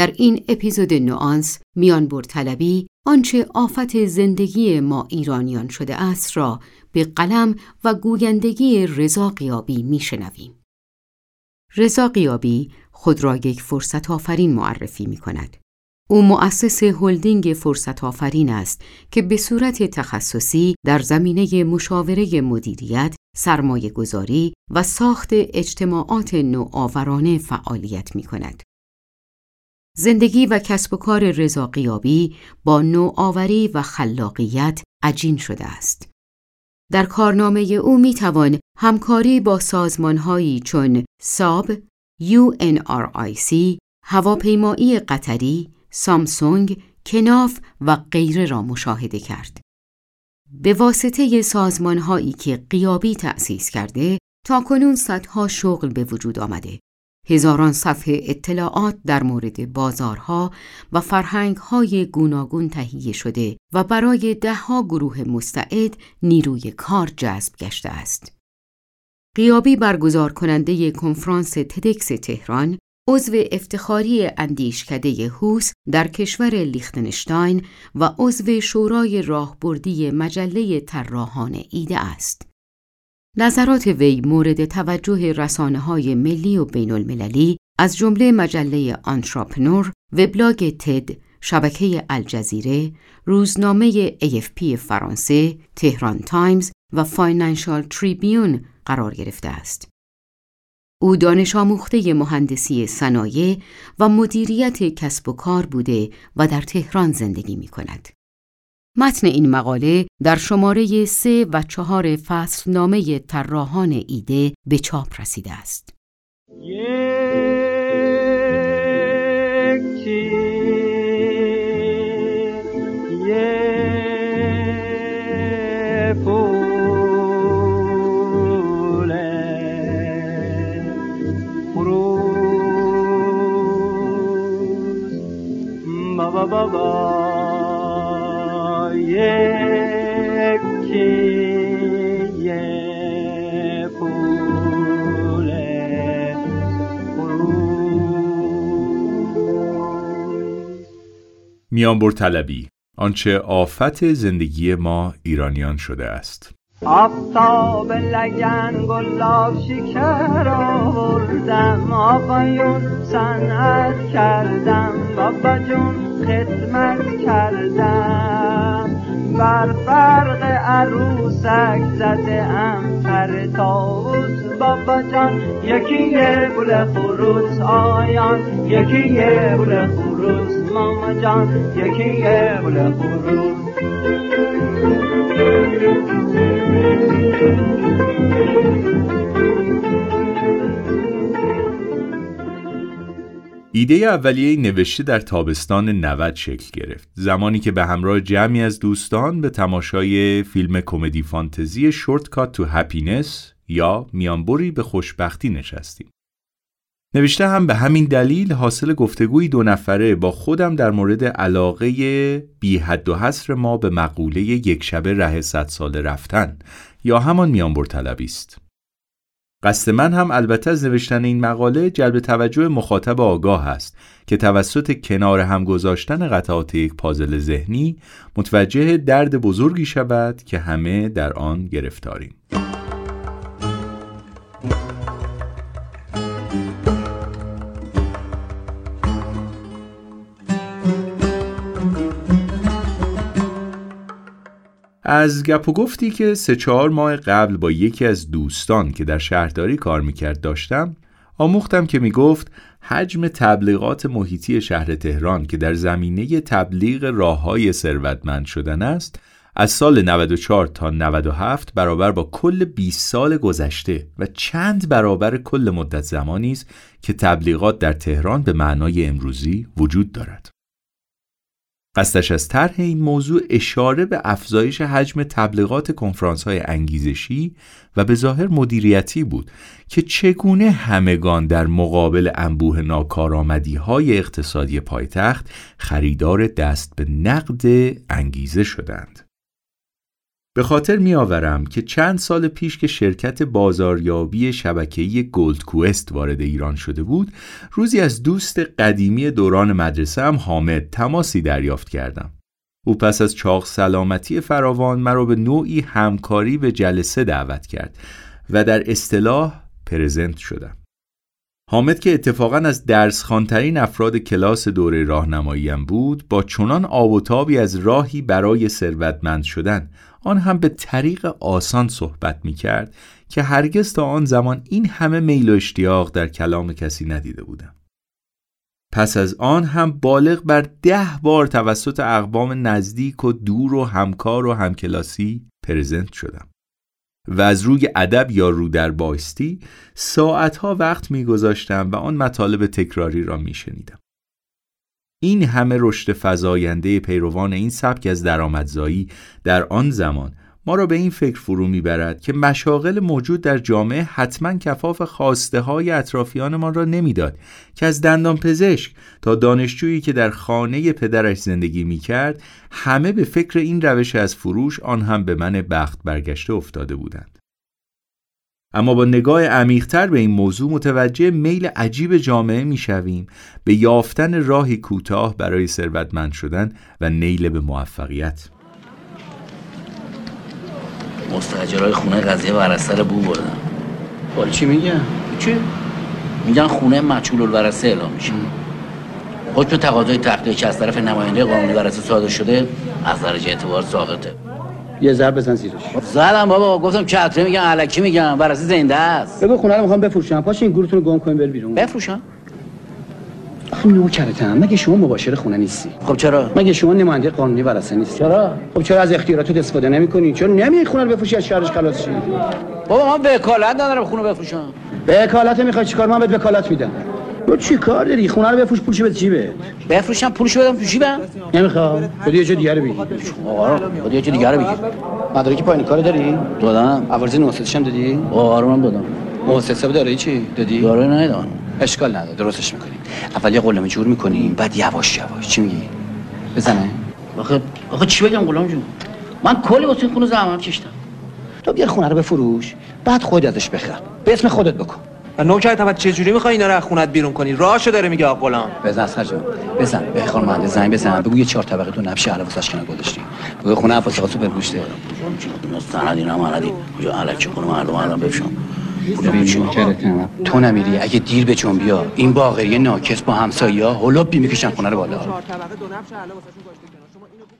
در این اپیزود نوانس میان طلبی آنچه آفت زندگی ما ایرانیان شده است را به قلم و گویندگی رضا قیابی میشنویم. رضا قیابی خود را یک فرصت آفرین معرفی می کند. او مؤسس هلدینگ فرصت آفرین است که به صورت تخصصی در زمینه مشاوره مدیریت، سرمایه گذاری و ساخت اجتماعات نوآورانه فعالیت می کند. زندگی و کسب و کار رضا قیابی با نوآوری و خلاقیت عجین شده است. در کارنامه او می توان همکاری با سازمانهایی چون ساب، UNRIC، هواپیمایی قطری، سامسونگ، کناف و غیره را مشاهده کرد. به واسطه سازمانهایی که قیابی تأسیس کرده تا کنون صدها شغل به وجود آمده. هزاران صفحه اطلاعات در مورد بازارها و فرهنگهای گوناگون تهیه شده و برای دهها گروه مستعد نیروی کار جذب گشته است. قیابی برگزار کننده کنفرانس تدکس تهران عضو افتخاری اندیشکده هوس در کشور لیختنشتاین و عضو شورای راهبردی مجله طراحان ایده است. نظرات وی مورد توجه رسانه های ملی و بین المللی از جمله مجله Entrepreneur، وبلاگ TED، شبکه الجزیره، روزنامه AFP فرانسه، تهران تایمز و فاینانشال تریبیون قرار گرفته است. او دانش آموخته مهندسی صنایع و مدیریت کسب و کار بوده و در تهران زندگی می کند. متن این مقاله در شماره سه و چهار فصل نامه طراحان ایده به چاپ رسیده است. میانبر طلبی آنچه آفت زندگی ما ایرانیان شده است. آفتاب لگن گلاب شکر آوردم آقایون صنعت کردم بابا جون خدمت کردم. بر فرق عروسک زده ام پر تاوز بابا جان یکی یه بول خروس آیان یکی یه بول خروس. ماما جان یکی بول خروس ایده اولیه نوشته در تابستان 90 شکل گرفت. زمانی که به همراه جمعی از دوستان به تماشای فیلم کمدی فانتزی شورت کات تو هپینس یا میانبری به خوشبختی نشستیم. نوشته هم به همین دلیل حاصل گفتگوی دو نفره با خودم در مورد علاقه بی حد و حصر ما به مقوله یک شبه ره صد سال رفتن یا همان میانبر طلبی است. قصد من هم البته از نوشتن این مقاله جلب توجه مخاطب آگاه است که توسط کنار هم گذاشتن قطعات یک پازل ذهنی متوجه درد بزرگی شود که همه در آن گرفتاریم. از گپ و گفتی که سه چهار ماه قبل با یکی از دوستان که در شهرداری کار می‌کرد داشتم آموختم که می‌گفت حجم تبلیغات محیطی شهر تهران که در زمینه تبلیغ راه های ثروتمند شدن است از سال 94 تا 97 برابر با کل 20 سال گذشته و چند برابر کل مدت زمانی است که تبلیغات در تهران به معنای امروزی وجود دارد. قصدش از طرح این موضوع اشاره به افزایش حجم تبلیغات کنفرانس های انگیزشی و به ظاهر مدیریتی بود که چگونه همگان در مقابل انبوه ناکارآمدی های اقتصادی پایتخت خریدار دست به نقد انگیزه شدند. به خاطر میآورم که چند سال پیش که شرکت بازاریابی شبکه‌ای گلد کوست وارد ایران شده بود روزی از دوست قدیمی دوران مدرسه هم حامد تماسی دریافت کردم. او پس از چاق سلامتی فراوان مرا به نوعی همکاری به جلسه دعوت کرد و در اصطلاح پرزنت شدم. حامد که اتفاقا از درس خانترین افراد کلاس دوره راهنماییم بود با چنان آب و تابی از راهی برای ثروتمند شدن آن هم به طریق آسان صحبت می کرد که هرگز تا آن زمان این همه میل و اشتیاق در کلام کسی ندیده بودم. پس از آن هم بالغ بر ده بار توسط اقوام نزدیک و دور و همکار و همکلاسی پرزنت شدم و از روی ادب یا رو در بایستی ساعتها وقت میگذاشتم و آن مطالب تکراری را میشنیدم. این همه رشد فزاینده پیروان این سبک از درآمدزایی در آن زمان ما را به این فکر فرو می‌برد که مشاغل موجود در جامعه حتما کفاف خواسته های اطرافیانمان را نمی‌داد که از دندان پزشک تا دانشجویی که در خانه پدرش زندگی می کرد همه به فکر این روش از فروش آن هم به من بخت برگشته افتاده بودند. اما با نگاه عمیقتر به این موضوع متوجه میل عجیب جامعه می‌شویم. به یافتن راهی کوتاه برای ثروتمند شدن و نیل به موفقیت. مستجرهای خونه قضیه بر اثر بو بردن. حال چی میگن؟ چی؟ میگن خونه مچول الورثه اعلام میشه. حکم تقاضای تخته که از طرف نماینده قانونی ورثه صادر شده از درجه اعتبار ساقطه. یه ضرب بزن زیرش. زدم بابا گفتم کتره میگن علکی میگن ورثه زنده است. بگو خونه رو می‌خوام بفروشم. پاش این گورتون رو گم کنیم بر بیرون. بفروشم. آخه نوکرتم مگه شما مباشر خونه نیستی؟ خب چرا؟ مگه شما نماینده قانونی ورثه نیستی؟ چرا؟ خب چرا از اختیاراتت استفاده نمی‌کنی؟ چرا نمیای خونه رو بفروشی از شهرش خلاص شی؟ بابا من وکالت ندارم خونه بفروشم. وکالت می‌خوای چیکار؟ من بهت وکالت میدم. تو چی کار داری؟ خونه رو بفروش پولشو به جیبت بفروشم پولشو بدم تو جیبم نمی‌خوام. خودی یه جا دیگه رو بگیر. آقا خود یه چه دیگه رو بگیر. مدارک پایین کار داری؟ دادم. عوارض نوستش هم دادی؟ آقا من دادم. محاسبه داره چی؟ دادی؟ داره ندادم. اشکال نداره درستش می‌کنیم. اول یه قلمه جور می‌کنیم بعد یواش یواش. چی میگی؟ بزنه. آخه آخه چی بگم غلام جون؟ من کلی واسه خونه زحمت کشیدم تو بیا خونه رو بفروش بعد خودت ازش بخر. به اسم خودت بکن. و نوکر تبت چه جوری می‌خوای اینا رو از خونت بیرون کنی؟ راهشو داره میگه آقا غلام بزن اصغر جان بزن. به خانم مهنده زنگ بزن. بگو یه چهار طبقه تو نبشه علاوه واسش کنه گذاشتی. بگو خونه عباس آقا سوپر گوشته. سندی نه مندی کجا علکی خونه مردم؟ الان بفشم تو نمیری. اگه دیر به چون بیا. این باقری ناکس با همسایه ها هلوبی می‌کشن خونه رو بالا.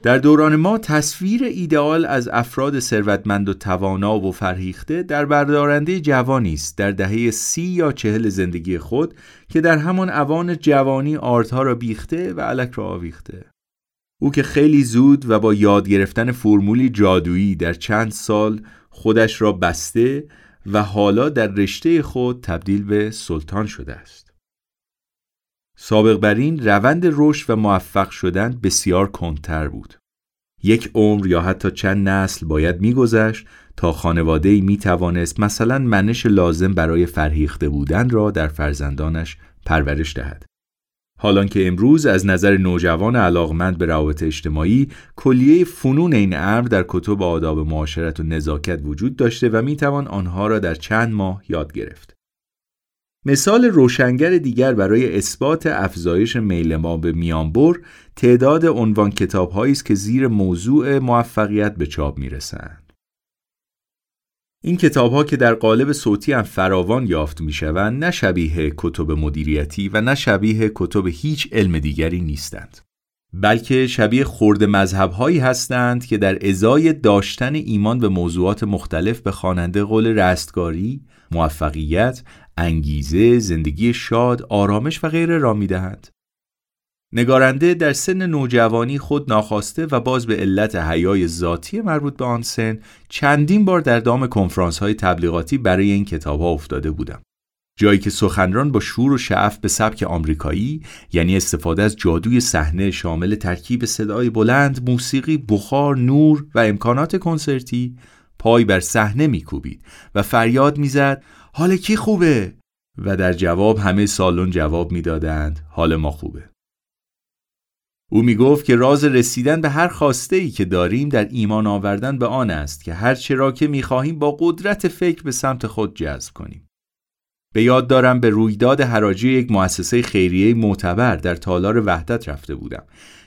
در دوران ما تصویر ایدئال از افراد ثروتمند و توانا و فرهیخته در بردارنده جوانی است در دهه سی یا چهل زندگی خود که در همان اوان جوانی آرتها را بیخته و علک را آویخته. او که خیلی زود و با یاد گرفتن فرمولی جادویی در چند سال خودش را بسته و حالا در رشته خود تبدیل به سلطان شده است. سابق بر این روند رشد و موفق شدن بسیار کندتر بود. یک عمر یا حتی چند نسل باید میگذشت تا خانواده می توانست مثلا منش لازم برای فرهیخته بودن را در فرزندانش پرورش دهد. حالان که امروز از نظر نوجوان علاقمند به روابط اجتماعی کلیه فنون این امر در کتب آداب معاشرت و نزاکت وجود داشته و می توان آنها را در چند ماه یاد گرفت. مثال روشنگر دیگر برای اثبات افزایش میل ما به میانبر تعداد عنوان کتابهایی است که زیر موضوع موفقیت به چاپ می‌رسند. این کتابها که در قالب صوتی هم فراوان یافت می‌شوند نه شبیه کتب مدیریتی و نه شبیه کتب هیچ علم دیگری نیستند. بلکه شبیه خورد مذهبهایی هستند که در ازای داشتن ایمان به موضوعات مختلف به خواننده قول رستگاری، موفقیت، انگیزه، زندگی شاد، آرامش و غیره را می‌دهند. نگارنده در سن نوجوانی خود ناخواسته و باز به علت حیای ذاتی مربوط به آن سن چندین بار در دام کنفرانس های تبلیغاتی برای این کتاب ها افتاده بودم. جایی که سخنران با شور و شعف به سبک آمریکایی یعنی استفاده از جادوی صحنه شامل ترکیب صدای بلند، موسیقی، بخار، نور و امکانات کنسرتی پای بر صحنه میکوبید و فریاد می‌زد حال کی خوبه؟ و در جواب همه سالن جواب می‌دادند حال ما خوبه. او می گفت که راز رسیدن به هر خواسته ای که داریم در ایمان آوردن به آن است که هر چه را که می خواهیم با قدرت فکر به سمت خود جذب کنیم. به یاد دارم به رویداد حراجی یک مؤسسه خیریه معتبر در تالار وحدت رفته بودم.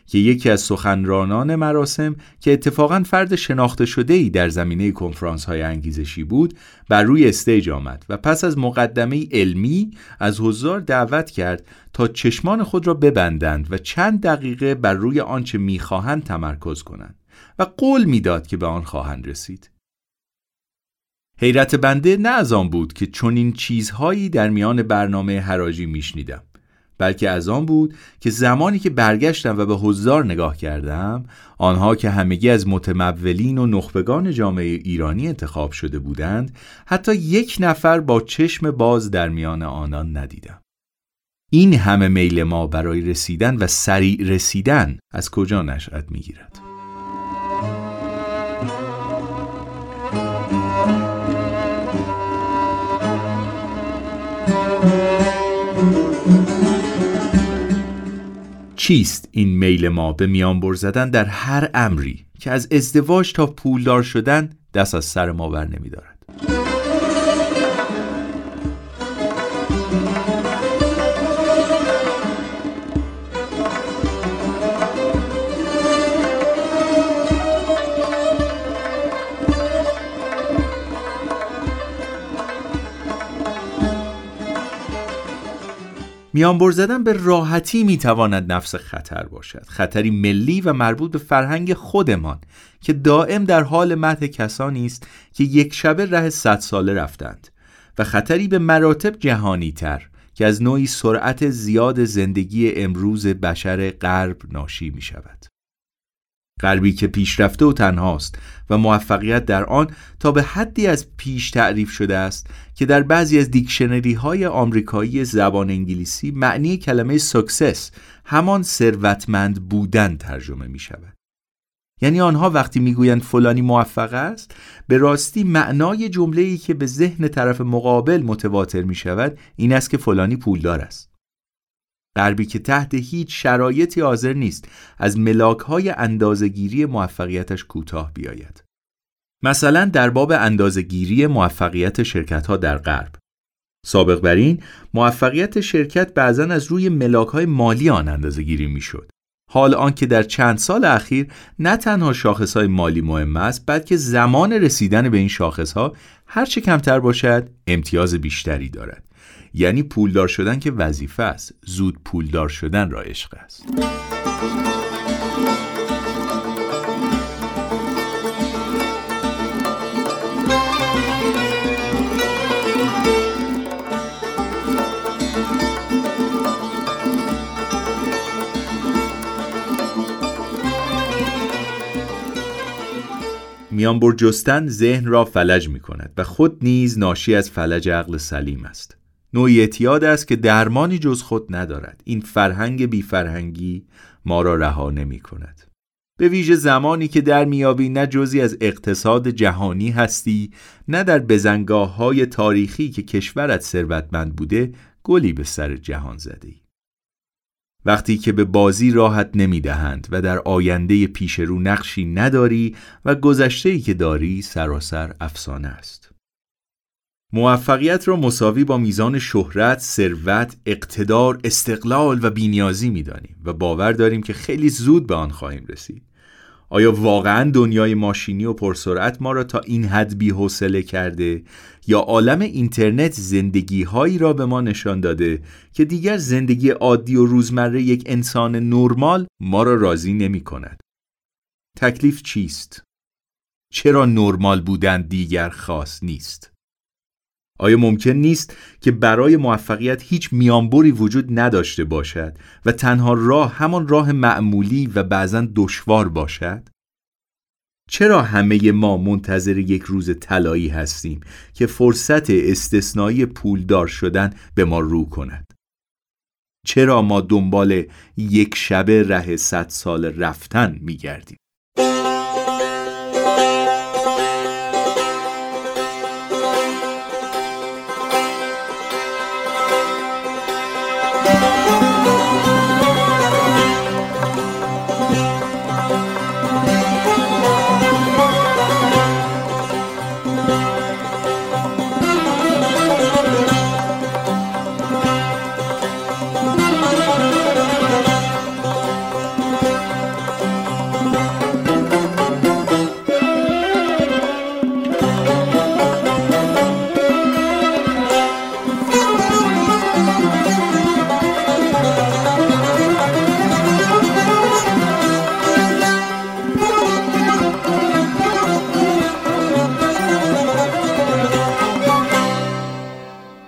که یکی از سخنرانان مراسم که اتفاقا فرد شناخته شده ای در زمینه کنفرانس های انگیزشی بود بر روی استیج آمد و پس از مقدمه علمی از حضار دعوت کرد تا چشمان خود را ببندند و چند دقیقه بر روی آنچه می‌خواهند تمرکز کنند و قول می‌داد که به آن خواهند رسید. حیرت بنده نه از آن بود که چنین چیزهایی در میان برنامه حراجی میشنیدم. بلکه از آن بود که زمانی که برگشتم و به حضار نگاه کردم آنها که همگی از متمولین و نخبگان جامعه ایرانی انتخاب شده بودند حتی یک نفر با چشم باز در میان آنان ندیدم. این همه میل ما برای رسیدن و سریع رسیدن از کجا نشأت می‌گیرد؟ چیست این میل ما به میانبر زدن در هر امری که از ازدواج تا پولدار شدن دست از سر ما بر نمیدارد؟ میانبر زدن به راحتی می‌تواند نفس خطر باشد خطری ملی و مربوط به فرهنگ خودمان که دائم در حال مدح کسانی است که یک شبه ره صد ساله رفتند و خطری به مراتب جهانی تر که از نوعی سرعت زیاد زندگی امروز بشر غرب ناشی می شود. غربی که پیشرفته و تنهاست و موفقیت در آن تا به حدی از پیش تعریف شده است که در بعضی از دیکشنری های آمریکایی زبان انگلیسی معنی کلمه سکسس همان ثروتمند بودن ترجمه می شود. یعنی آنها وقتی می‌گویند فلانی موفق است به راستی معنای جمله ای که به ذهن طرف مقابل متبادر می شود این است که فلانی پولدار است. غربی که تحت هیچ شرایطی حاضر نیست از ملاک های اندازگیری موفقیتش کوتاه بیاید. مثلا در باب اندازگیری موفقیت شرکت ها در غرب. سابق بر این موفقیت شرکت بعضا از روی ملاک های مالی آن اندازه گیری می شد. حال آنکه در چند سال اخیر نه تنها شاخص های مالی مهم است بلکه زمان رسیدن به این شاخص ها هرچه کمتر باشد امتیاز بیشتری دارد یعنی پولدار شدن که وظیفه است. زود پولدار شدن را عشق است. میانبر جستن ذهن را فلج می کند و خود نیز ناشی از فلج عقل سلیم است. نوعی اعتیاد است که درمانی جز خود ندارد این فرهنگ بی فرهنگی ما را رها نمی کند به ویژه زمانی که در میابی نه جزی از اقتصاد جهانی هستی نه در بزنگاه های تاریخی که کشورت ثروتمند بوده گلی به سر جهان زده ای. وقتی که به بازی راحت نمی دهند و در آینده پیش رو نقشی نداری و گذشته که داری سراسر افسانه است. موفقیت را مساوی با میزان شهرت، ثروت، اقتدار، استقلال و بینیازی می‌دانیم و باور داریم که خیلی زود به آن خواهیم رسید. آیا واقعا دنیای ماشینی و پرسرعت ما را تا این حد بی‌حوصله کرده یا عالم اینترنت زندگی هایی را به ما نشان داده که دیگر زندگی عادی و روزمره یک انسان نرمال ما را راضی نمی کند؟ تکلیف چیست؟ چرا نرمال بودن دیگر خاص نیست؟ آیا ممکن نیست که برای موفقیت هیچ میانبری وجود نداشته باشد و تنها راه همان راه معمولی و بعضا دشوار باشد؟ چرا همه ما منتظر یک روز طلایی هستیم که فرصت استثنایی پولدار شدن به ما رو کند؟ چرا ما دنبال یک شبه ره صد سال رفتن میگردیم؟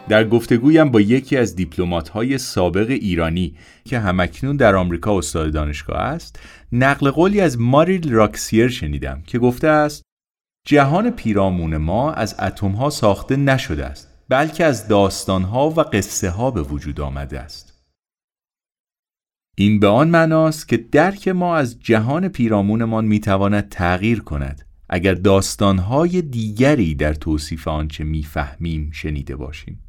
در گفتگویم با یکی از های سابق ایرانی که همکنون در آمریکا استاد دانشگاه است نقل قولی از ماریل راکسیر شنیدم که گفته است جهان پیرامون ما از ها ساخته نشده است بلکه از ها و قصه ها به وجود آمده است. این به آن معناست که درک ما از جهان پیرامونمان می‌تواند تغییر کند اگر داستانهای دیگری در توصیف آنچه می‌فهمیم شنیده باشیم.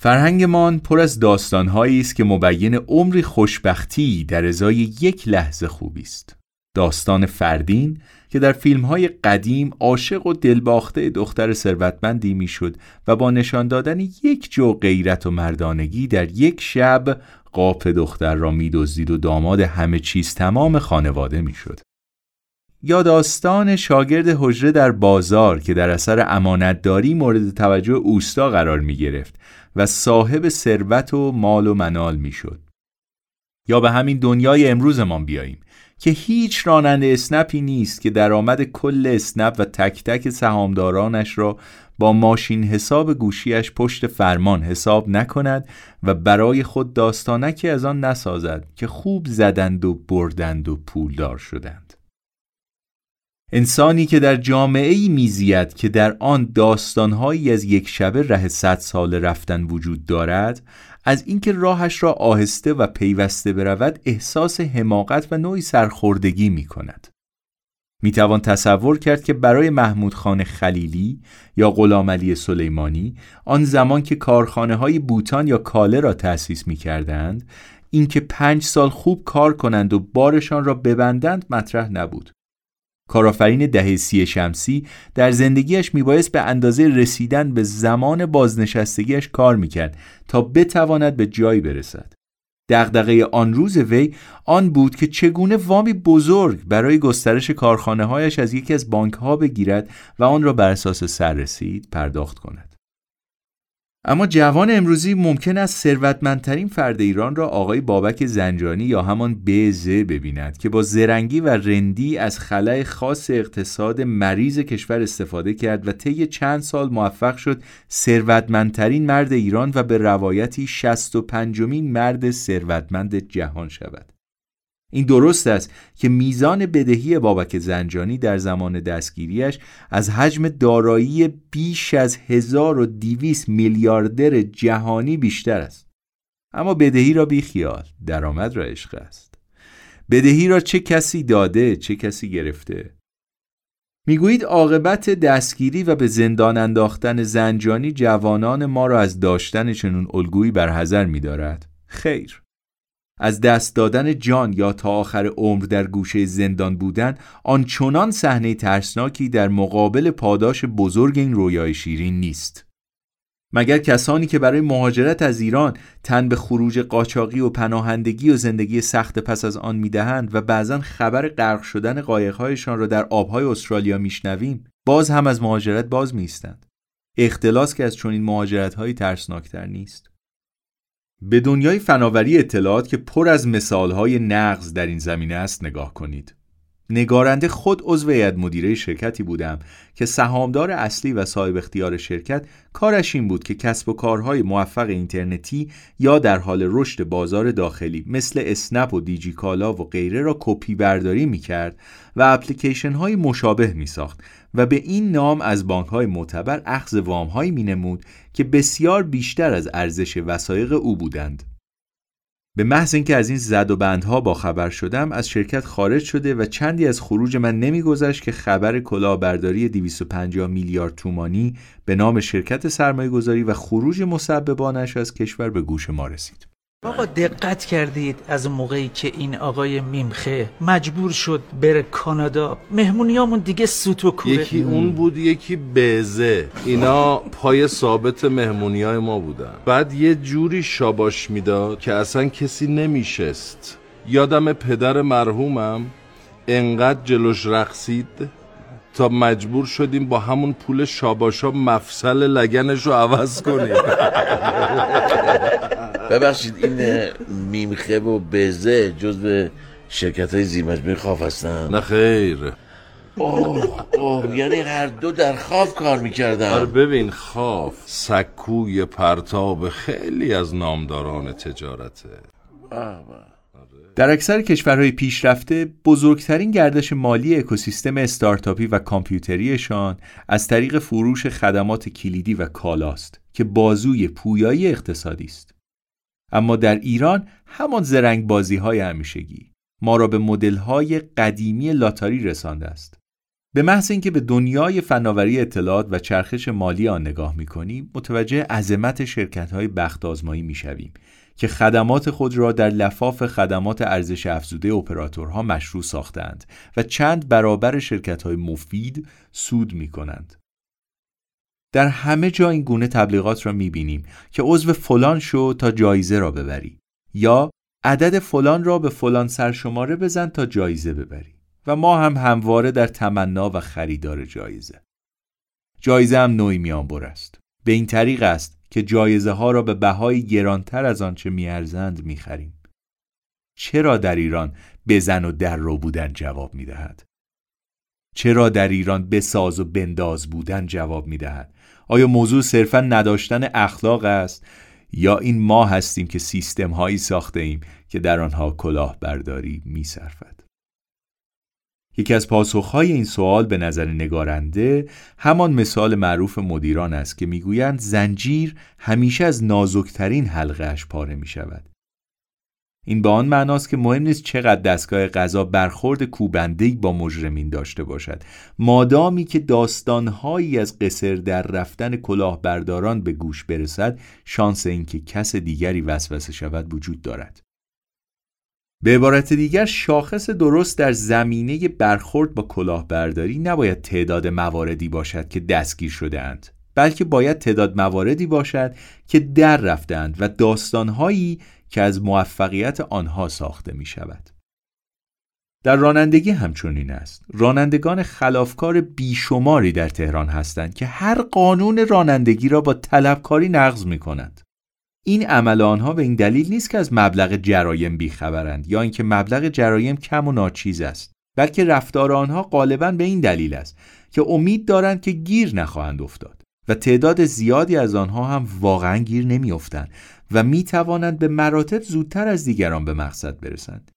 فرهنگمان پر از داستانهایی است که مبین عمری خوشبختی در ازای یک لحظه خوبی است داستان فردین که در فیلم های قدیم عاشق و دلباخته دختر ثروتمندی می‌شد و با نشان دادن یک جو غیرت و مردانگی در یک شب قاپ دختر را میدزدید و داماد همه چیز تمام خانواده می‌شد. یا داستان شاگرد حجره در بازار که در اثر امانتداری مورد توجه اوستا قرار می گرفت و صاحب ثروت و مال و منال می شد. یا به همین دنیای امروزمان بیاییم که هیچ راننده اسنپی نیست که درآمد کل اسنپ و تک تک سهامدارانش را با ماشین حساب گوشیش پشت فرمان حساب نکند و برای خود داستانکی از آن نسازد که خوب زدند و بردند و پولدار شدند انسانی که در جامعه ای میزید که در آن داستانهایی از یک شبه ره صد سال رفتن وجود دارد از اینکه راهش را آهسته و پیوسته برود احساس حماقت و نوعی سرخوردگی می کند. می توان تصور کرد که برای محمود خان خلیلی یا غلام علی سلیمانی آن زمان که کارخانه های بوتان یا کاله را تأسیس می کردند اینکه پنج سال خوب کار کنند و بارشان را ببندند مطرح نبود. کارآفرین دهه سی شمسی در زندگیش میبایست به اندازه رسیدن به زمان بازنشستگیش کار می‌کرد تا بتواند به جایی برسد. دغدغه آن روز وی آن بود که چگونه وامی بزرگ برای گسترش کارخانه هایش از یکی از بانک ها بگیرد و آن را بر اساس سررسید پرداخت کند. اما جوان امروزی ممکن است ثروتمندترین فرد ایران را آقای بابک زنجانی یا همان بزه ببیند که با زرنگی و رندی از خلای خاص اقتصاد مریض کشور استفاده کرد و طی چند سال موفق شد ثروتمندترین مرد ایران و به روایتی 65 مین مرد ثروتمند جهان شود. این درست است که میزان بدهی بابک زنجانی در زمان دستگیریش از حجم دارایی بیش از 1200 میلیاردر جهانی بیشتر است. اما بدهی را بیخیال درآمد را عشق است. بدهی را چه کسی داده چه کسی گرفته؟ می‌گویید عاقبت دستگیری و به زندان انداختن زنجانی جوانان ما را از داشتن چنون الگویی برحذر می‌دارد. خیر. از دست دادن جان یا تا آخر عمر در گوشه زندان بودن آنچنان صحنه ترسناکی در مقابل پاداش بزرگ این رویای شیرین نیست. مگر کسانی که برای مهاجرت از ایران تن به خروج قاچاقی و پناهندگی و زندگی سخت پس از آن می‌دهند و بعضا خبر غرق شدن قایقهایشان را در آبهای استرالیا میشنویم باز هم از مهاجرت باز میستند اختلاس که از چنین مهاجرتهایی ترسناکتر نیست. به دنیای فناوری اطلاعات که پر از مثالهای نقض در این زمینه است نگاه کنید. نگارنده خود عضو هیئت مدیره شرکتی بودم که سهامدار اصلی و صاحب اختیار شرکت کارش این بود که کسب و کارهای موفق اینترنتی یا در حال رشد بازار داخلی مثل اسنپ و دیجی کالا و غیره را کپی برداری می کرد و اپلیکیشن های مشابه می ساخت و به این نام از بانک های معتبر اخذ وام هایی می نمود که بسیار بیشتر از ارزش وسایق او بودند. به محض اینکه از این زد و بندها با خبر شدم از شرکت خارج شده و چندی از خروج من نمیگذشت که خبر کلاهبرداری 250 میلیارد تومانی به نام شرکت سرمایه گذاری و خروج مسببانش از کشور به گوش ما رسید. آقا دقت کردید از موقعی که این آقای میمخه مجبور شد بره کانادا؟ مهمونیامون دیگه سوت و کوره. یکی اون بود یکی بزه. اینا پای ثابت مهمونی های ما بودن. بعد یه جوری شاباش می‌داد که اصلا کسی نمیشست. یادم پدر مرحومم انقدر جلوش رقصید تا مجبور شدیم با همون پول شاباشا مفصل لگنش رو عوض کنیم. ببخشید این میمخه و بزه جز به شرکت های زیمجموعی خواه هستن. نه خیر. اوه اوه یعنی هر دو در خواب کار می‌کردن. آره ببین خواب سکوی پرتاب خیلی از نامداران تجارته. در اکثر کشورهای پیشرفته بزرگترین گردش مالی اکوسیستم استارتاپی و کامپیوتریشان از طریق فروش خدمات کلیدی و کالاست که بازوی پویایی اقتصادی است. اما در ایران همان زرنگ بازی های همیشگی ما را به مدل های قدیمی لاتاری رسانده است. به محض اینکه به دنیای فناوری اطلاعات و چرخش مالی آن نگاه می‌کنیم متوجه عظمت شرکت های بخت آزمایی می‌شویم که خدمات خود را در لفاف خدمات ارزش افزوده اپراتورها مشروع ساختند و چند برابر شرکت های مفید سود می کنند. در همه جا این گونه تبلیغات را می بینیم که عضو فلان شو تا جایزه را ببری یا عدد فلان را به فلان سرشماره بزن تا جایزه ببری و ما هم همواره در تمنا و خریدار جایزه. جایزه هم نوعی میانبر است. به این طریق است که جایزه ها را به بهای گرانتر از آنچه میارزند می‌خریم. چرا در ایران بزن و در رو بودن جواب می‌دهد؟ چرا در ایران بساز و بنداز بودن جواب می‌دهد؟ آیا موضوع صرفا نداشتن اخلاق است یا این ما هستیم که سیستم هایی ساخته ایم که در آنها کلاهبرداری میصرفد؟ یکی از پاسخهای این سوال به نظر نگارنده همان مثال معروف مدیران است که می‌گویند زنجیر همیشه از نازکترین حلقهش پاره می شود. این به آن معناست که مهم نیست چقدر دستگاه قضا برخورد کوبندهی با مجرمین داشته باشد. مادامی که داستانهایی از قصر در رفتن کلاهبرداران به گوش برسد شانس اینکه کس دیگری وسوسه شود وجود دارد. به عبارت دیگر شاخص درست در زمینه برخورد با کلاهبرداری نباید تعداد مواردی باشد که دستگیر شده اند بلکه باید تعداد مواردی باشد که در رفتند و داستانهایی که از موفقیت آنها ساخته می شود. در رانندگی همچنین است. رانندگان خلافکار بیشماری در تهران هستند که هر قانون رانندگی را با طلبکاری نقض می کنند. این عمل آنها به این دلیل نیست که از مبلغ جرایم بیخبرند یا اینکه مبلغ جرایم کم و ناچیز است بلکه رفتار آنها غالبا به این دلیل است که امید دارند که گیر نخواهند افتاد و تعداد زیادی از آنها هم واقعا گیر نمیافتند و می توانند به مراتب زودتر از دیگران به مقصد برسند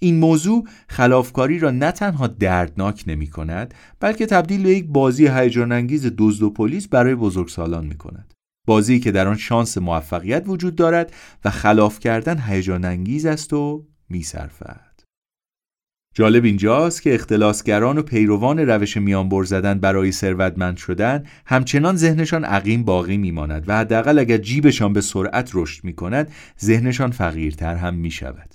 این موضوع خلافکاری را نه تنها دردناک نمی کند بلکه تبدیل به یک بازی هیجان انگیز دزد و پلیس برای بزرگسالان می کند بازی که در آن شانس موفقیت وجود دارد و خلاف کردن هیجان انگیز است و میصرفد. جالب اینجاست که اختلاسگران و پیروان روش میانبر زدن برای ثروتمند شدن همچنان ذهنشان عقیم باقی میماند و حداقل اگر جیبشان به سرعت رشد می کند ذهنشان فقیرتر هم می شود.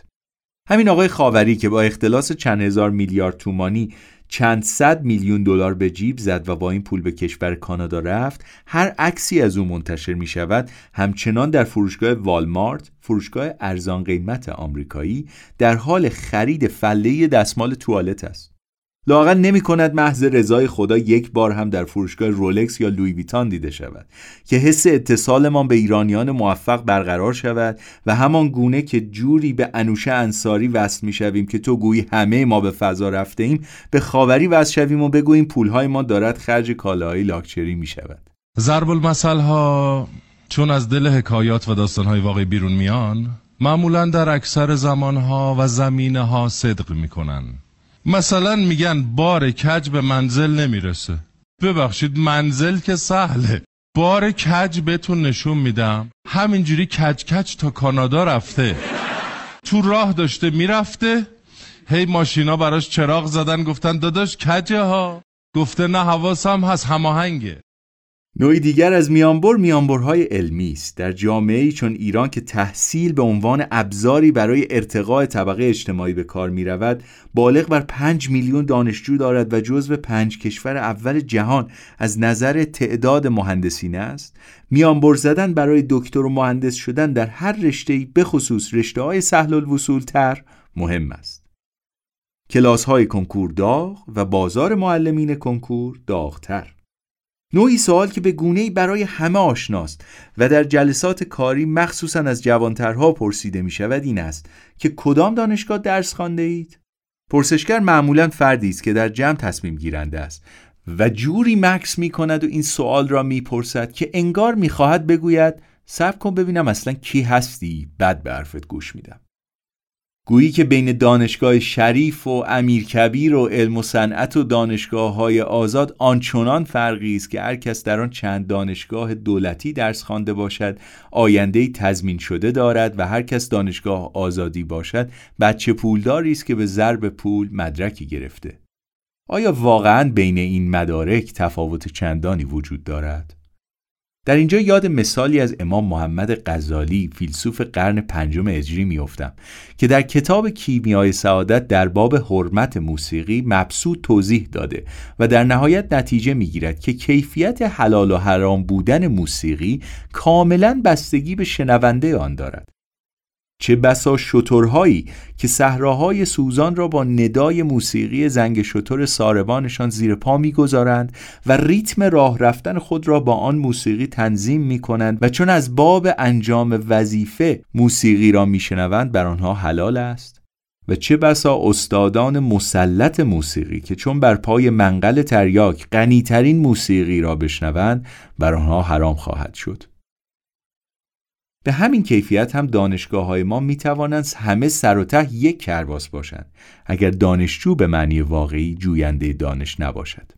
همین آقای خاوری که با اختلاس چند هزار میلیارد تومانی چند صد میلیون دلار به جیب زد و با این پول به کشور کانادا رفت. هر عکسی از او منتشر می شود. همچنان در فروشگاه والمارت فروشگاه ارزان قیمت آمریکایی در حال خرید فله دستمال توالت است. لاقل نمی کند محض رضای خدا یک بار هم در فروشگاه رولکس یا لوی ویتان دیده شود که حس اتصالمان به ایرانیان موفق برقرار شود و همان گونه که جوری به انوشه انصاری وصل می شویم که تو گویی همه ما به فضا رفته ایم به خاوری وصل شویم و بگوییم پولهای ما دارد خرج کالاهای لاکچری می شود ضرب المثل ها چون از دل حکایات و داستانهای واقعی بیرون میان معمولا در اکثر زمانها و زمینه ها صدق می‌کنن مثلا میگن بار کج به منزل نمی‌رسه. ببخشید منزل که سهله. بار کج بهتون نشون میدم. همینجوری کج کج تا کانادا رفته. تو راه داشته می‌رفته. هی ماشینا براش چراغ زدن گفتن داداش کجه ها؟ گفته نه حواسم هست هماهنگه. نوعی دیگر از میانبر میانبرهای علمی است. در جامعه‌ای چون ایران که تحصیل به عنوان ابزاری برای ارتقاء طبقه اجتماعی به کار می رود بالغ بر 5 میلیون دانشجو دارد و جزو پنج کشور اول جهان از نظر تعداد مهندسین است. میانبر زدن برای دکتر و مهندس شدن در هر رشته‌ای به خصوص رشته های سهل الوصول تر مهم است. کلاس های کنکور داغ و بازار معلمین کنکور داغتر. نوعی سوال که به گونه‌ای برای همه آشناست و در جلسات کاری مخصوصا از جوانترها پرسیده می شود این است که کدام دانشگاه درس خوانده اید؟ پرسشگر معمولا فردی است که در جمع تصمیم گیرنده است و جوری مکس می کند و این سوال را می پرسد که انگار می خواهد بگوید صبر کن ببینم اصلا کی هستی بعد به حرفت گوش میدم گویی که بین دانشگاه شریف و امیرکبیر و علم و صنعت و دانشگاه های آزاد آنچنان فرقی است که هر کس در آن چند دانشگاه دولتی درس خوانده باشد آینده تضمین شده دارد و هر کس دانشگاه آزادی باشد بچه پولداری است که به ضرب پول مدرکی گرفته آیا واقعا بین این مدارک تفاوت چندانی وجود دارد؟ در اینجا یاد مثالی از امام محمد غزالی فیلسوف قرن پنجم اجری میافتم که در کتاب کیمیای سعادت در باب حرمت موسیقی مبسوط توضیح داده و در نهایت نتیجه می‌گیرد که کیفیت حلال و حرام بودن موسیقی کاملا بستگی به شنونده آن دارد. چه بسا شترهایی که صحراهای سوزان را با ندای موسیقی زنگ شتر ساربانشان زیر پا می‌گذارند و ریتم راه رفتن خود را با آن موسیقی تنظیم می کنند و چون از باب انجام وظیفه موسیقی را میشنوند بر آنها حلال است. و چه بسا استادان مسلط موسیقی که چون بر پای منقل تریاک غنیترین موسیقی را بشنوند بر آنها حرام خواهد شد. به همین کیفیت هم دانشگاه های ما می توانند همه سر و ته یک کرباس باشند اگر دانشجو به معنی واقعی جوینده دانش نباشد.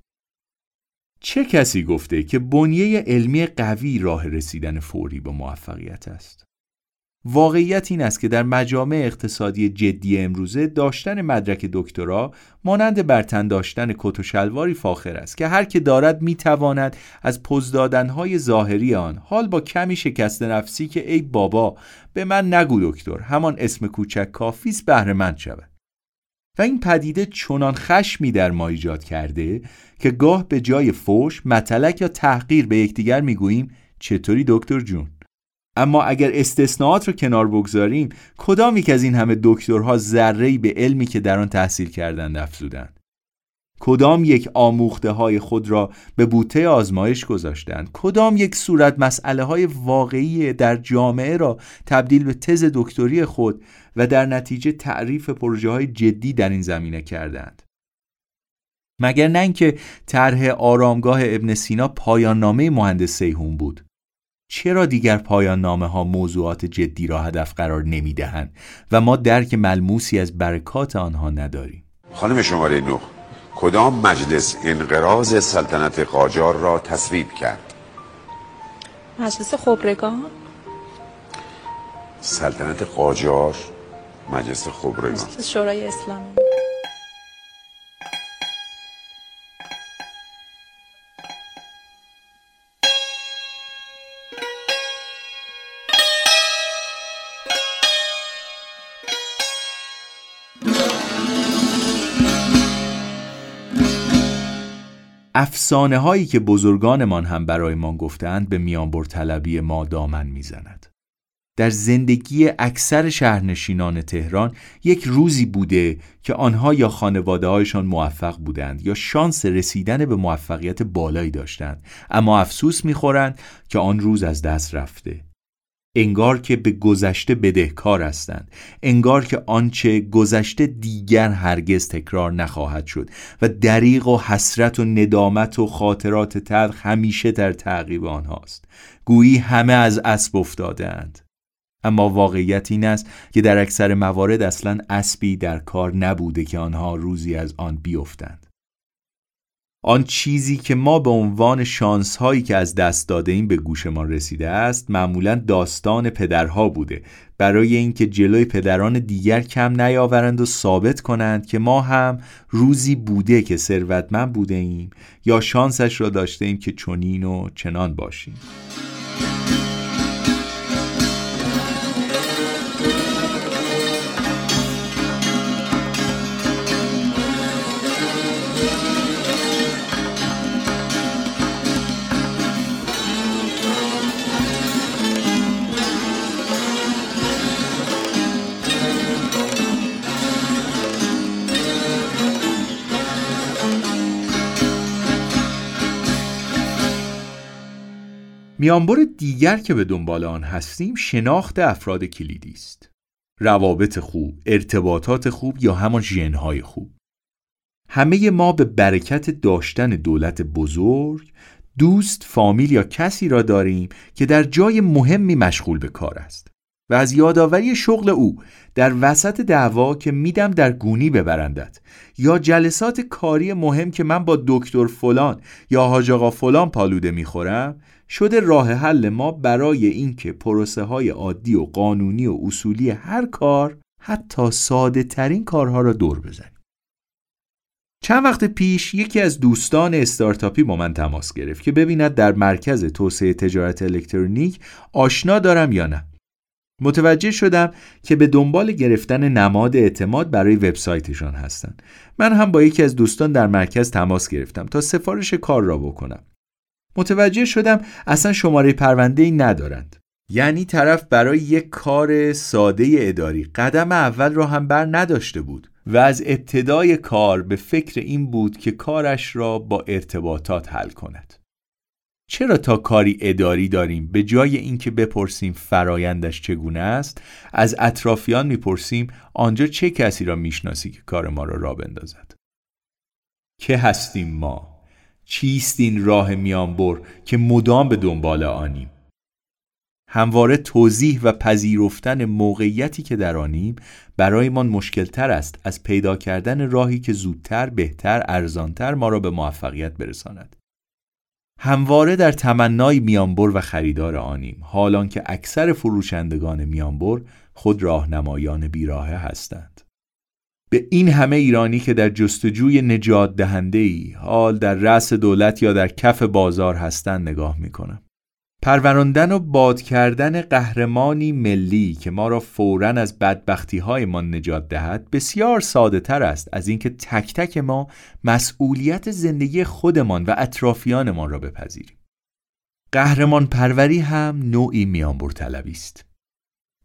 چه کسی گفته که بنیه علمی قوی راه رسیدن فوری به موفقیت است؟ واقعیت این است که در مجامع اقتصادی جدی امروزه داشتن مدرک دکترا مانند برتن داشتن کت و شلواری فاخر است که هر که دارد می‌تواند از پزدادنهای ظاهری آن حال با کمی شکست نفسی که ای بابا به من نگو دکتر همان اسم کوچک کافیست بهره مند شود. و این پدیده چنان خشمی در ما ایجاد کرده که گاه به جای فوش متلک یا تحقیر به یکدیگر می‌گوییم چطوری دکتر جون؟ اما اگر استثناءات رو کنار بگذاریم کدام یک از این همه دکترها ذره‌ای به علمی که در آن تحصیل کردند افزودند؟ کدام یک آموخته های خود را به بوته آزمایش گذاشتند؟ کدام یک صورت مسئله های واقعی در جامعه را تبدیل به تز دکتری خود و در نتیجه تعریف پروژه های جدی در این زمینه کردند؟ مگر نه اینکه طرح آرامگاه ابن سینا پایان نامه مهندس سیهون بود؟ چرا دیگر پایان نامه ها موضوعات جدی را هدف قرار نمی دهند و ما درک ملموسی از برکات آنها نداریم؟ خانم شماره نو کدام مجلس انقراض سلطنت قاجار را تصویب کرد؟ مجلس خبرگان؟ سلطنت قاجار مجلس خبرگان. مجلس شورای اسلامی. افسانه هایی که بزرگانمان هم برایمان گفتند به میانبر طلبی ما دامن می‌زند. در زندگی اکثر شهرنشینان تهران یک روزی بوده که آنها یا خانواده هایشان موفق بودند یا شانس رسیدن به موفقیت بالایی داشتند اما افسوس می‌خورند که آن روز از دست رفته انگار که به گذشته بدهکار هستند. انگار که آنچه گذشته دیگر هرگز تکرار نخواهد شد و دریغ و حسرت و ندامت و خاطرات تلخ همیشه در تعقیب آنهاست. گویی همه از اسب افتادهاند. اما واقعیت این است که در اکثر موارد اصلا اسبی در کار نبوده که آنها روزی از آن بیفتند. آن چیزی که ما به عنوان شانس هایی که از دست داده این به گوشمان رسیده است معمولا داستان پدرها بوده. برای اینکه جلوی پدران دیگر کم نیاورند و ثابت کنند که ما هم روزی بوده که ثروتمند بوده ایم یا شانسش را داشته ایم که چنین و چنان باشیم. میانبر دیگر که به دنبال آن هستیم شناخت افراد کلیدی است. روابط خوب، ارتباطات خوب یا همان ژنهای خوب. همه ما به برکت داشتن دولت بزرگ دوست، فامیل یا کسی را داریم که در جای مهمی مشغول به کار است و از یادآوری شغل او در وسط دعوا که میدم در گونی ببرندت یا جلسات کاری مهم که من با دکتر فلان یا حاج آقا فلان پالوده می‌خورم شده راه حل ما برای اینکه پروسه های عادی و قانونی و اصولی هر کار حتی ساده ترین کارها را دور بزنیم چند وقت پیش یکی از دوستان استارتاپی با من تماس گرفت که ببیند در مرکز توسعه تجارت الکترونیک آشنا دارم یا نه متوجه شدم که به دنبال گرفتن نماد اعتماد برای وبسایتشان هستند. من هم با یکی از دوستان در مرکز تماس گرفتم تا سفارش کار را بکنم. متوجه شدم اصلا شماره پرونده ای ندارند. یعنی طرف برای یک کار ساده اداری قدم اول را هم بر نداشته بود و از ابتدای کار به فکر این بود که کارش را با ارتباطات حل کند. چرا تا کاری اداری داریم به جای اینکه بپرسیم فرایندش چگونه است از اطرافیان می‌پرسیم آنجا چه کسی را می‌شناسی که کار ما را را بندازد که هستیم ما چیست این راه میانبر که مدام به دنبال آنیم همواره توضیح و پذیرفتن موقعیتی که در آنیم برایمان مشکلتر است از پیدا کردن راهی که زودتر، بهتر، ارزانتر ما را به موفقیت برساند. همواره در تمنای میانبر و خریدار آنیم حالان که اکثر فروشندگان میانبر خود راهنمایان بیراهه هستند به این همه ایرانی که در جستجوی نجات دهنده ای حال در رأس دولت یا در کف بازار هستند نگاه می کنم. پروراندن و باد کردن قهرمانی ملی که ما را فورا از بدبختی های ما نجات دهد بسیار ساده تر است از اینکه تک تک ما مسئولیت زندگی خودمان و اطرافیانمان را بپذیریم. قهرمان پروری هم نوعی میانبر طلبی است.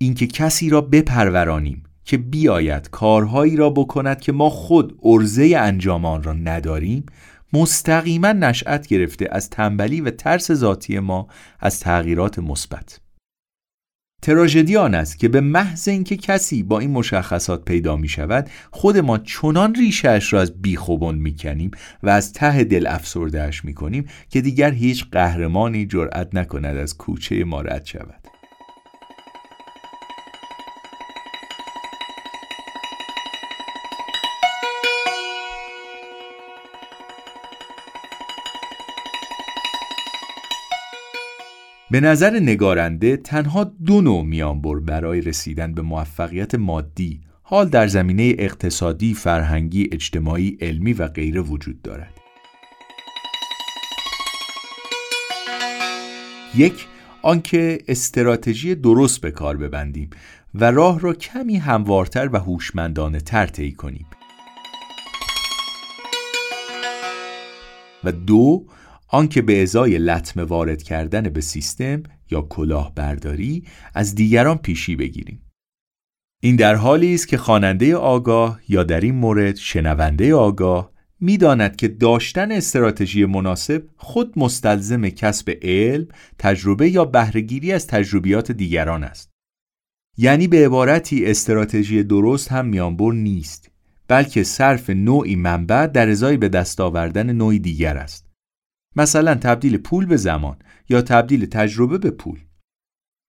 اینکه کسی را بپرورانیم که بیاید کارهایی را بکند که ما خود ارزه انجام آن را نداریم مستقیما نشأت گرفته از تنبلی و ترس ذاتی ما از تغییرات مثبت. تراژدی آن است که به محض اینکه کسی با این مشخصات پیدا می شود خود ما چنان ریشهش را از بیخوبان می کنیم و از ته دل افسردهش می کنیم که دیگر هیچ قهرمانی جرأت نکند از کوچه ما رد شود. به نظر نگارنده تنها دو نوع میانبر برای رسیدن به موفقیت مادی حال در زمینه اقتصادی، فرهنگی، اجتماعی، علمی و غیره وجود دارد. یک آنکه استراتژی درست به کار ببندیم و راه را کمی هموارتر و هوشمندانه تر طی کنیم. و دو آنکه به ازای لطمه وارد کردن به سیستم یا کلاهبرداری از دیگران پیشی بگیریم این در حالی است که خواننده آگاه یا در این مورد شنونده آگاه می‌داند که داشتن استراتژی مناسب خود مستلزم کسب علم، تجربه یا بهرهگیری از تجربیات دیگران است. یعنی به عبارتی استراتژی درست هم میانبر نیست، بلکه صرف نوعی منبع در ازای به دست آوردن نوعی دیگر است. مثلا تبدیل پول به زمان یا تبدیل تجربه به پول.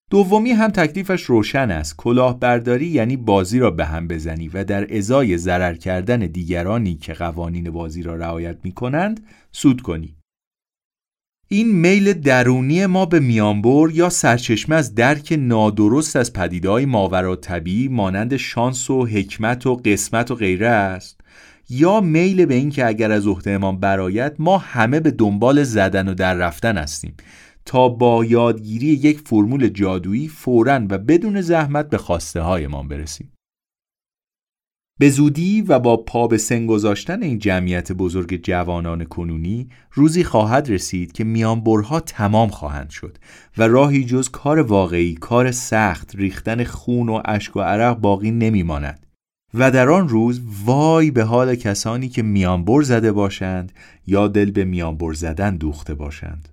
دومی هم تکلیفش روشن است. کلاهبرداری یعنی بازی را به هم بزنی و در ازای ضرر کردن دیگرانی که قوانین بازی را رعایت می کنند سود کنی. این میل درونی ما به میانبر یا سرچشمه از درک نادرست از پدیدهای ماورا طبیعی مانند شانس و حکمت و قسمت و غیره است. یا میل به این که اگر از عهدهمان برایت ما همه به دنبال زدن و در رفتن هستیم. تا با یادگیری یک فرمول جادویی فوراً و بدون زحمت به خواسته هایمان برسیم. به زودی و با پا به سن گذاشتن این جمعیت بزرگ جوانان کنونی روزی خواهد رسید که میانبرها تمام خواهند شد و راهی جز کار واقعی کار سخت ریختن خون و اشک و عرق باقی نمیماند. و در آن روز وای به حال کسانی که میانبر زده باشند یا دل به میانبر زدن دوخته باشند.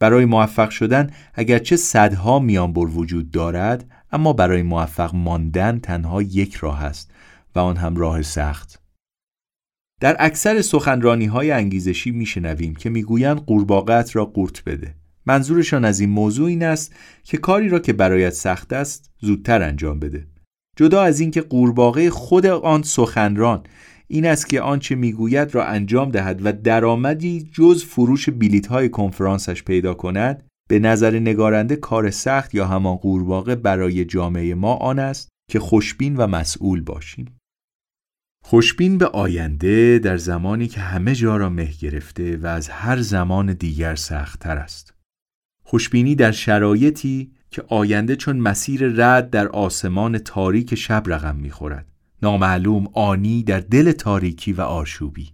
برای موفق شدن اگرچه صدها میانبر وجود دارد اما برای موفق ماندن تنها یک راه است و آن هم راه سخت. در اکثر سخنرانی های انگیزشی میشنویم که می‌گویند قورباغت را قورت بده. منظورشان از این موضوع این است که کاری را که برایت سخت است زودتر انجام بده. جدا از اینکه قورباغه خود آن سخنران این است که آنچه می‌گوید را انجام دهد و درآمدی جز فروش بلیط های کنفرانسش پیدا کند به نظر نگارنده کار سخت یا همان قورباغه برای جامعه ما آن است که خوشبین و مسئول باشیم. خوشبین به آینده در زمانی که همه جا را مه گرفته و از هر زمان دیگر سختتر است. خوشبینی در شرایطی که آینده چون مسیر رد در آسمان تاریک شب رقم می‌خورد. نامعلوم آنی در دل تاریکی و آشوبی.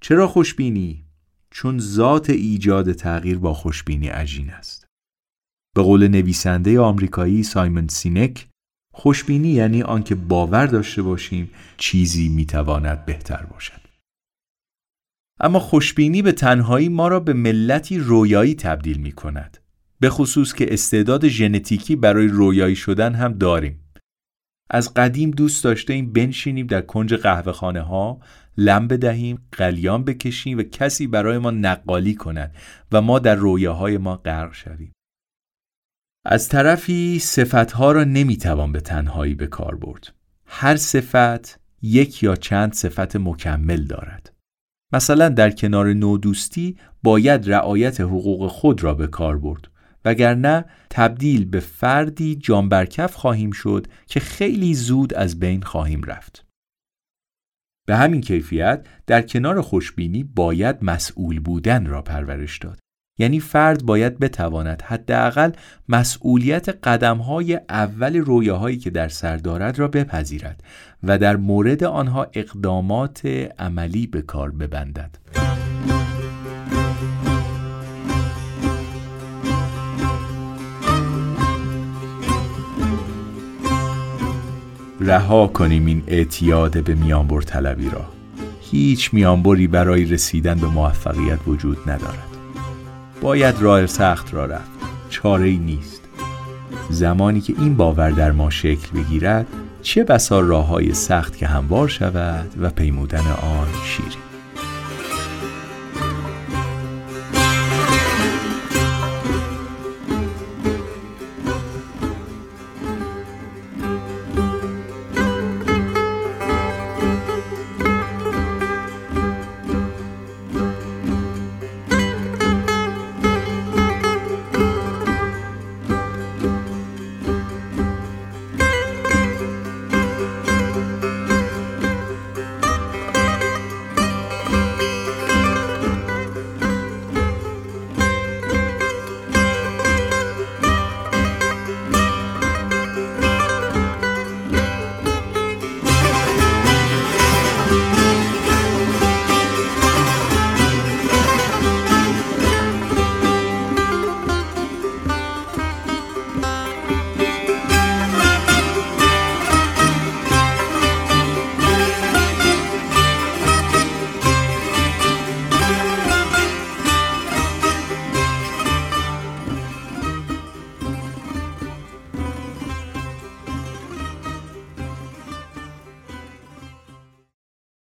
چرا خوشبینی؟ چون ذات ایجاد تغییر با خوشبینی عجین است. به قول نویسنده آمریکایی سایمون سینک خوشبینی یعنی آنکه باور داشته باشیم چیزی می‌تواند بهتر باشد. اما خوشبینی به تنهایی ما را به ملتی رویایی تبدیل می کند به خصوص که استعداد ژنتیکی برای رویایی شدن هم داریم. از قدیم دوست داشته ایم بنشینیم در کنج قهوه خانه ها لم بدهیم قلیان بکشیم و کسی برای ما نقالی کند و ما در رویاهای ما غرق شویم. از طرفی صفتها را نمی‌توان به تنهایی به کار برد. هر صفت یک یا چند صفت مکمل دارد. مثلا در کنار نودوستی باید رعایت حقوق خود را به کار برد. وگرنه تبدیل به فردی جانبرکف خواهیم شد که خیلی زود از بین خواهیم رفت به همین کیفیت در کنار خوشبینی باید مسئول بودن را پرورش داد یعنی فرد باید بتواند حداقل مسئولیت قدمهای اول رویاهایی که در سر دارد را بپذیرد و در مورد آنها اقدامات عملی به کار ببندد. رها کنیم این اعتیاد به میانبر طلبی را. هیچ میانبری برای رسیدن به موفقیت وجود ندارد. باید راه سخت را رفت. چاره ای نیست. زمانی که این باور در ما شکل بگیرد چه بسا راه های سخت که هموار شود و پیمودن آن شیرین.